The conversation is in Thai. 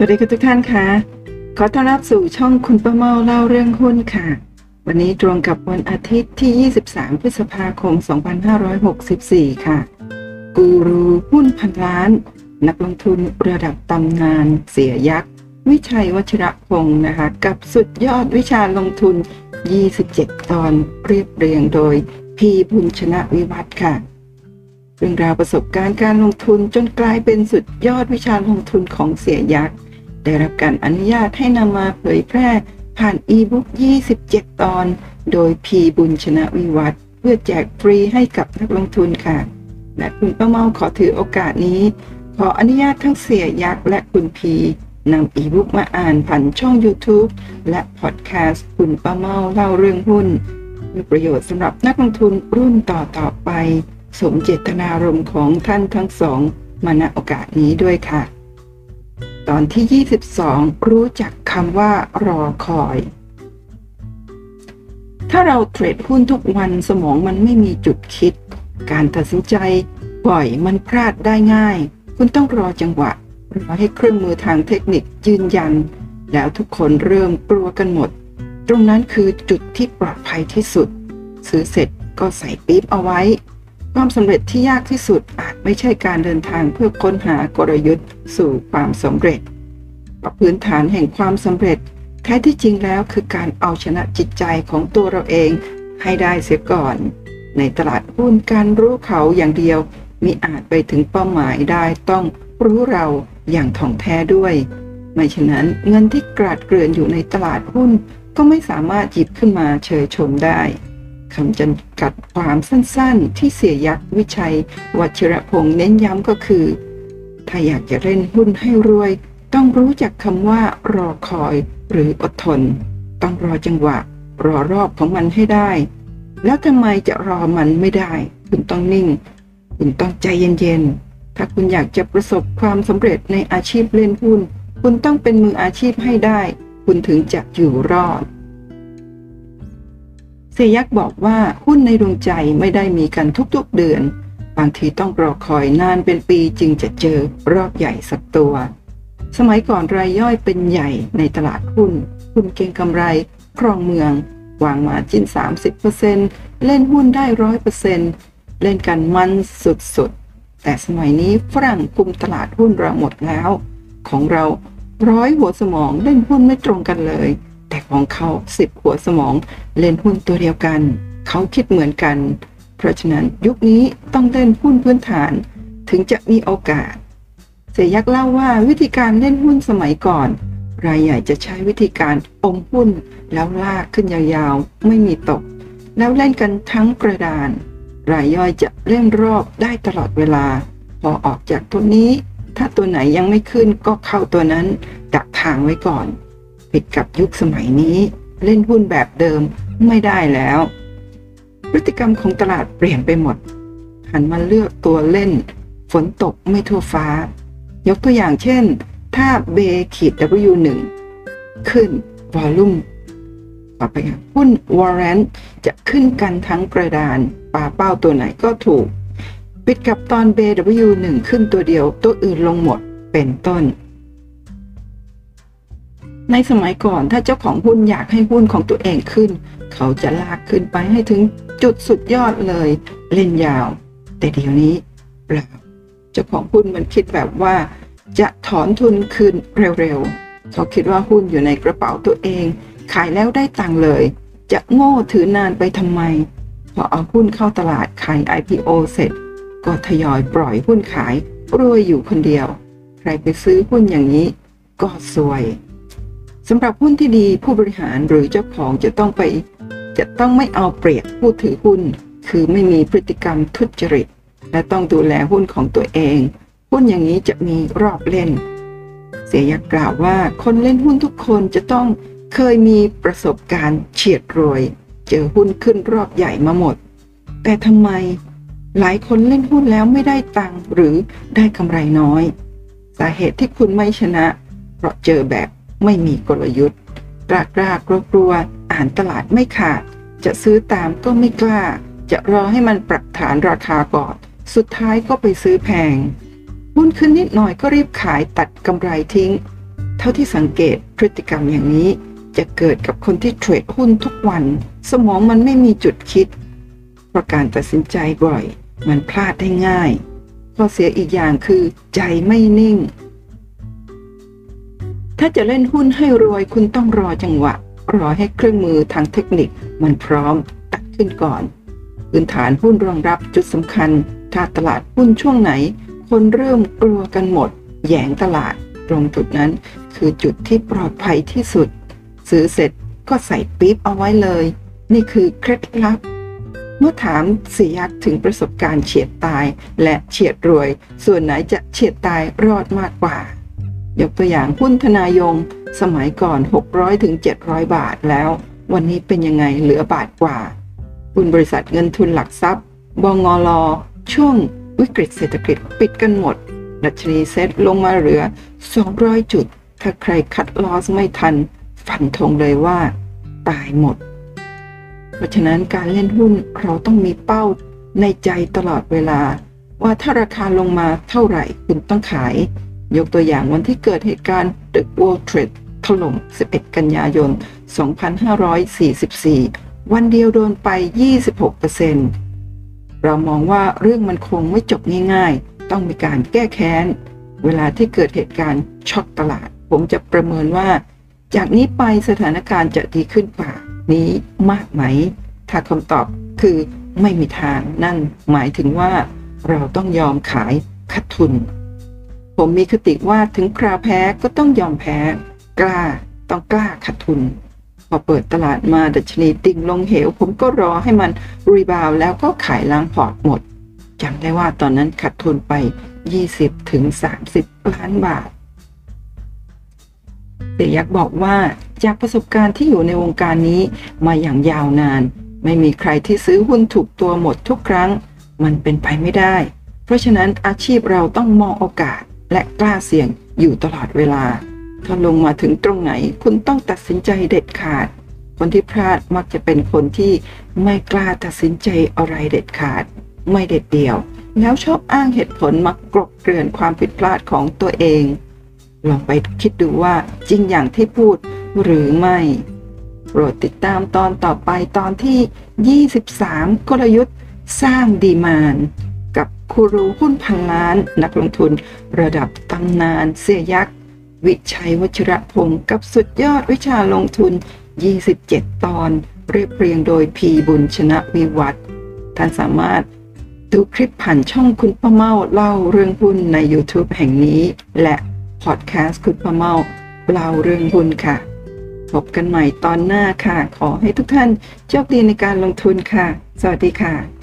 สวัสดีค่ะทุกท่านค่ะขอต้อนรับสู่ช่องคุณป้าเมาเล่าเรื่องหุ้นค่ะ วันนี้ตรงกับวันอาทิตย์ที่ 23 พฤษภาคม 2564 ค่ะ กูรูหุ้นพันล้าน นักลงทุนระดับตำนาน เสียยักษ์ วิชัยวัชระพงศ์นะคะ กับสุดยอดวิชาลงทุน 27 ตอนเรียบเรียงโดย พีบุญชนะวิวัฒน์ค่ะเรื่องราวประสบการณ์การลงทุนจนกลายเป็นสุดยอดวิชาลงทุนของเสียยักษ์ ได้รับการอนุญาตให้นำมาเผยแพร่ผ่านอีบุ๊ก 27 ตอน โดยพีบุญชนะวิวัฒน์เพื่อแจกฟรีให้กับนักลงทุนค่ะ และคุณป้าเมาขอถือโอกาสนี้ ขออนุญาตทั้งเสียยักษ์และคุณพีนำอีบุ๊กมาอ่านผ่านช่อง YouTube และพอดแคสต์คุณป้าเมาเล่าเรื่องหุ้นมีประโยชน์สำหรับนักลงทุนรุ่นต่อต่อไป สมเจตนารมณ์ของท่านทั้งสอง มาณโอกาสนี้ด้วยค่ะ ตอนที่ 22 รู้จักคำว่ารอคอย ถ้าเราเทรดหุ้นทุกวันสมองมันไม่มีจุดคิด การตัดสินใจบ่อยมันพลาดได้ง่าย คุณต้องรอจังหวะ รอให้เครื่องมือทางเทคนิคยืนยัน แล้วทุกคนเริ่มกลัวกันหมด ตรงนั้นคือจุดที่ปลอดภัยที่สุด ซื้อเสร็จก็ใส่ปี๊บเอาไว้ ความสำเร็จที่ยากที่สุดอาจไม่ใช่การเดินทางเพื่อค้นหากลยุทธ์สู่ความสำเร็จเพราะพื้นฐานแห่งความสำเร็จ แท้ที่จริงแล้วคือการเอาชนะจิตใจของตัวเราเองให้ได้เสียก่อน ในตลาดหุ้นการรู้เขาอย่างเดียวมิอาจไปถึงเป้าหมายได้ต้องรู้เราอย่างถ่องแท้ด้วย ไม่ฉะนั้นเงินที่กราดเกลื่อนอยู่ในตลาดหุ้นก็ไม่สามารถหยิบขึ้นมาเชยชมได้ คำจำกัดความสั้นๆ ที่เสียยักษ์วิชัยวัชรพงษ์เน้นย้ำก็คือ ถ้าอยากจะเล่นหุ้นให้รวย ต้องรู้จักคำว่ารอคอยหรืออดทน ต้องรอจังหวะ รอรอบของมันให้ได้ แล้วทำไมจะรอมันไม่ได้ คุณต้องนิ่ง คุณต้องใจเย็นๆ ถ้าคุณอยากจะประสบความสำเร็จในอาชีพเล่นหุ้น คุณต้องเป็นมืออาชีพให้ได้ คุณถึงจะอยู่รอด เสยยักษ์บอกว่าหุ้นในดวงใจไม่ได้มีกันทุกๆเดือน บางทีต้องรอคอยนานเป็นปีจึงจะเจอรอบใหญ่สักตัว สมัยก่อนรายย่อยเป็นใหญ่ในตลาดหุ้นหุ้นเก่งกำไร ครองเมืองวางมาจิ้น 30%เล่นหุ้นได้ร้อยเปอร์เซ็นต์เล่นกันมันสุดๆ แต่สมัยนี้ฝรั่งคุมตลาดหุ้นเราหมดแล้ว ของเราร้อยหัวสมองเล่นหุ้นไม่ตรงกันเลย แต่ของเขาสิบหัวสมอง เล่นหุ้นตัวเดียวกัน เขาคิดเหมือนกัน เพราะฉะนั้นยุคนี้ต้องเล่นหุ้นพื้นฐาน ถึงจะมีโอกาส เสยยักษ์เล่าว่าวิธีการเล่นหุ้นสมัยก่อน รายใหญ่จะใช้วิธีการอมหุ้น แล้วลากขึ้นยาวๆ ไม่มีตก แล้วเล่นกันทั้งกระดาน รายย่อยจะเล่นรอบได้ตลอดเวลา พอออกจากตัวนี้ ถ้าตัวไหนยังไม่ขึ้นก็เข้าตัวนั้นดักทางไว้ก่อน ผิดกับยุคสมัยนี้ เล่นหุ้นแบบเดิมไม่ได้แล้ว พฤติกรรมของตลาดเปลี่ยนไปหมด หันมาเลือกตัวเล่น ฝนตกไม่ทั่วฟ้า ยกตัวอย่างเช่น ถ้าเบขีด W1 ขึ้นวอลลุ่มต่อไปหุ้นวอร์เรนจะขึ้นกันทั้งกระดานปาเป้าตัวไหนก็ถูก ปิดกับตอนเบ W1 ขึ้นตัวเดียวตัวอื่นลงหมดเป็นต้น ในสมัยก่อนถ้าเจ้าของหุ้นอยากให้หุ้นของตัวเองขึ้น เขาจะลากขึ้นไปให้ถึงจุดสุดยอดเลยเล่นยาว แต่เดี๋ยวนี้เปล่าเจ้าของหุ้นมันคิดแบบว่า จะถอนทุนคืนเร็วๆเขาคิดว่าหุ้นอยู่ในกระเป๋าตัวเอง ขายแล้วได้ตังค์เลย จะโง่ถือนานไปทำไม พอเอาหุ้นเข้าตลาดขาย IPO เสร็จ ก็ทยอยปล่อยหุ้นขายรวยอยู่คนเดียว ใครไปซื้อหุ้นอย่างนี้ ก็ซวย สำหรับหุ้นที่ดีผู้บริหารหรือเจ้าของจะต้องไป จะต้องไม่เอาเปรียบผู้ถือหุ้น คือไม่มีพฤติกรรมทุจริต และต้องดูแลหุ้นของตัวเอง หุ้นอย่างนี้จะมีรอบเล่น เสียยักกล่าวว่าคนเล่นหุ้นทุกคนจะต้องเคยมีประสบการณ์เฉียดรวย เจอหุ้นขึ้นรอบใหญ่มาหมด แต่ทำไมหลายคนเล่นหุ้นแล้วไม่ได้ตังค์หรือได้กำไรน้อย สาเหตุที่คุณไม่ชนะ เพราะเจอแบบ ไม่มีกลยุทธ์กล้ากล้ากลัวกลัวอ่านตลาดไม่ขาด จะซื้อตามก็ไม่กล้า จะรอให้มันปรับฐานราคาก่อนสุดท้ายก็ไปซื้อแพงหุ้นขึ้นนิดหน่อยก็รีบขายตัดกำไรทิ้ง เท่าที่สังเกตพฤติกรรมอย่างนี้จะเกิดกับคนที่เทรดหุ้นทุกวัน สมองมันไม่มีจุดคิดเพราะการตัดสินใจบ่อย มันพลาดได้ง่ายข้อเสียอีกอย่างคือใจไม่นิ่ง ถ้าจะเล่นหุ้นให้รวยคุณต้องรอจังหวะ รอให้เครื่องมือทางเทคนิคมันพร้อมตัดขึ้นก่อน พื้นฐานหุ้นรองรับจุดสำคัญ ถ้าตลาดหุ้นช่วงไหน คนเริ่มกลัวกันหมด แยงตลาด ตรงจุดนั้นคือจุดที่ปลอดภัยที่สุด ซื้อเสร็จก็ใส่ปี๊บเอาไว้เลย นี่คือเคล็ดลับ เมื่อถามเสียยักษ์ถึงประสบการณ์เฉียดตายและเฉียดรวย ส่วนไหนจะเฉียดตายรอดมากกว่า ยกตัวอย่างหุ้นธนายงสมัยก่อน 600ถึง700 บาทแล้ว วันนี้เป็นยังไงเหลือบาทกว่าหุ้นบริษัทเงินทุนหลักทรัพย์บงอลช่วงวิกฤตเศรษฐกิจปิดกันหมด ดัชนีเซ็ตลงมาเหลือ 200 จุด ถ้าใครคัดลอสไม่ทัน ฝันธงเลยว่า ตายหมด เพราะฉะนั้นการเล่นหุ้นเราต้องมีเป้าในใจตลอดเวลา ว่าถ้าราคาลงมาเท่าไหร่คุณต้องขาย ยกตัวอย่างวันที่เกิดเหตุการณ์ The World Trade ถล่ม 11 กันยายน 2544 วันเดียวโดนไป 26%เรามองว่าเรื่องมันคงไม่จบง่ายๆ ต้องมีการแก้แค้น เวลาที่เกิดเหตุการณ์ช็อตตลาด ผมจะประเมินว่า จากนี้ไปสถานการณ์จะดีขึ้นกว่านี้มากไหม ถ้าคำตอบคือไม่มีทางนั่นหมายถึงว่าเราต้องยอมขายขาดทุน ผมมีคติว่าถึงคราวแพ้ก็ต้องยอมแพ้ กล้าต้องกล้าขาดทุน พอเปิดตลาดมาดัชนีดิ่งลงเหว ผมก็รอให้มันรีบาวแล้วก็ขายล้างพอร์ตหมดจำได้ว่าตอนนั้นขาดทุนไป 20ถึง30 ล้านบาทเสียยักษ์บอกว่าจากประสบการณ์ที่อยู่ในวงการนี้มาอย่างยาวนาน ไม่มีใครที่ซื้อหุ้นถูกตัวหมดทุกครั้ง มันเป็นไปไม่ได้ เพราะฉะนั้นอาชีพเราต้องมองโอกาส และกล้าเสี่ยงอยู่ตลอดเวลา ถ้าลงมาถึงตรงไหน คุณต้องตัดสินใจเด็ดขาด คนที่พลาดมักจะเป็นคนที่ไม่กล้าตัดสินใจอะไรเด็ดขาด ไม่เด็ดเดี่ยว แล้วชอบอ้างเหตุผลมักกลบเกลื่อนความผิดพลาดของตัวเอง ลองไปคิดดูว่าจริงอย่างที่พูดหรือไม่ โปรดติดตามตอนต่อไปตอนที่ 23 กลยุทธ์สร้างดีมาน ครูรูหุ้นพันล้าน นักลงทุน ระดับตำนานเสียยักษ์ วิชัยวชิระพงศ์กับสุดยอดวิชาลงทุน 27 ตอน เรียบเรียงโดยพีบุญชนะวิวัฒน์ท่านสามารถดูคลิปผ่านช่องคุณป้าเมาเล่าเรื่องหุ้นใน YouTube แห่งนี้ และพอดแคสต์คุณป้าเมาเล่าเรื่องหุ้นค่ะ พบกันใหม่ตอนหน้าค่ะ ขอให้ทุกท่านโชคดีในการลงทุนค่ะ สวัสดีค่ะ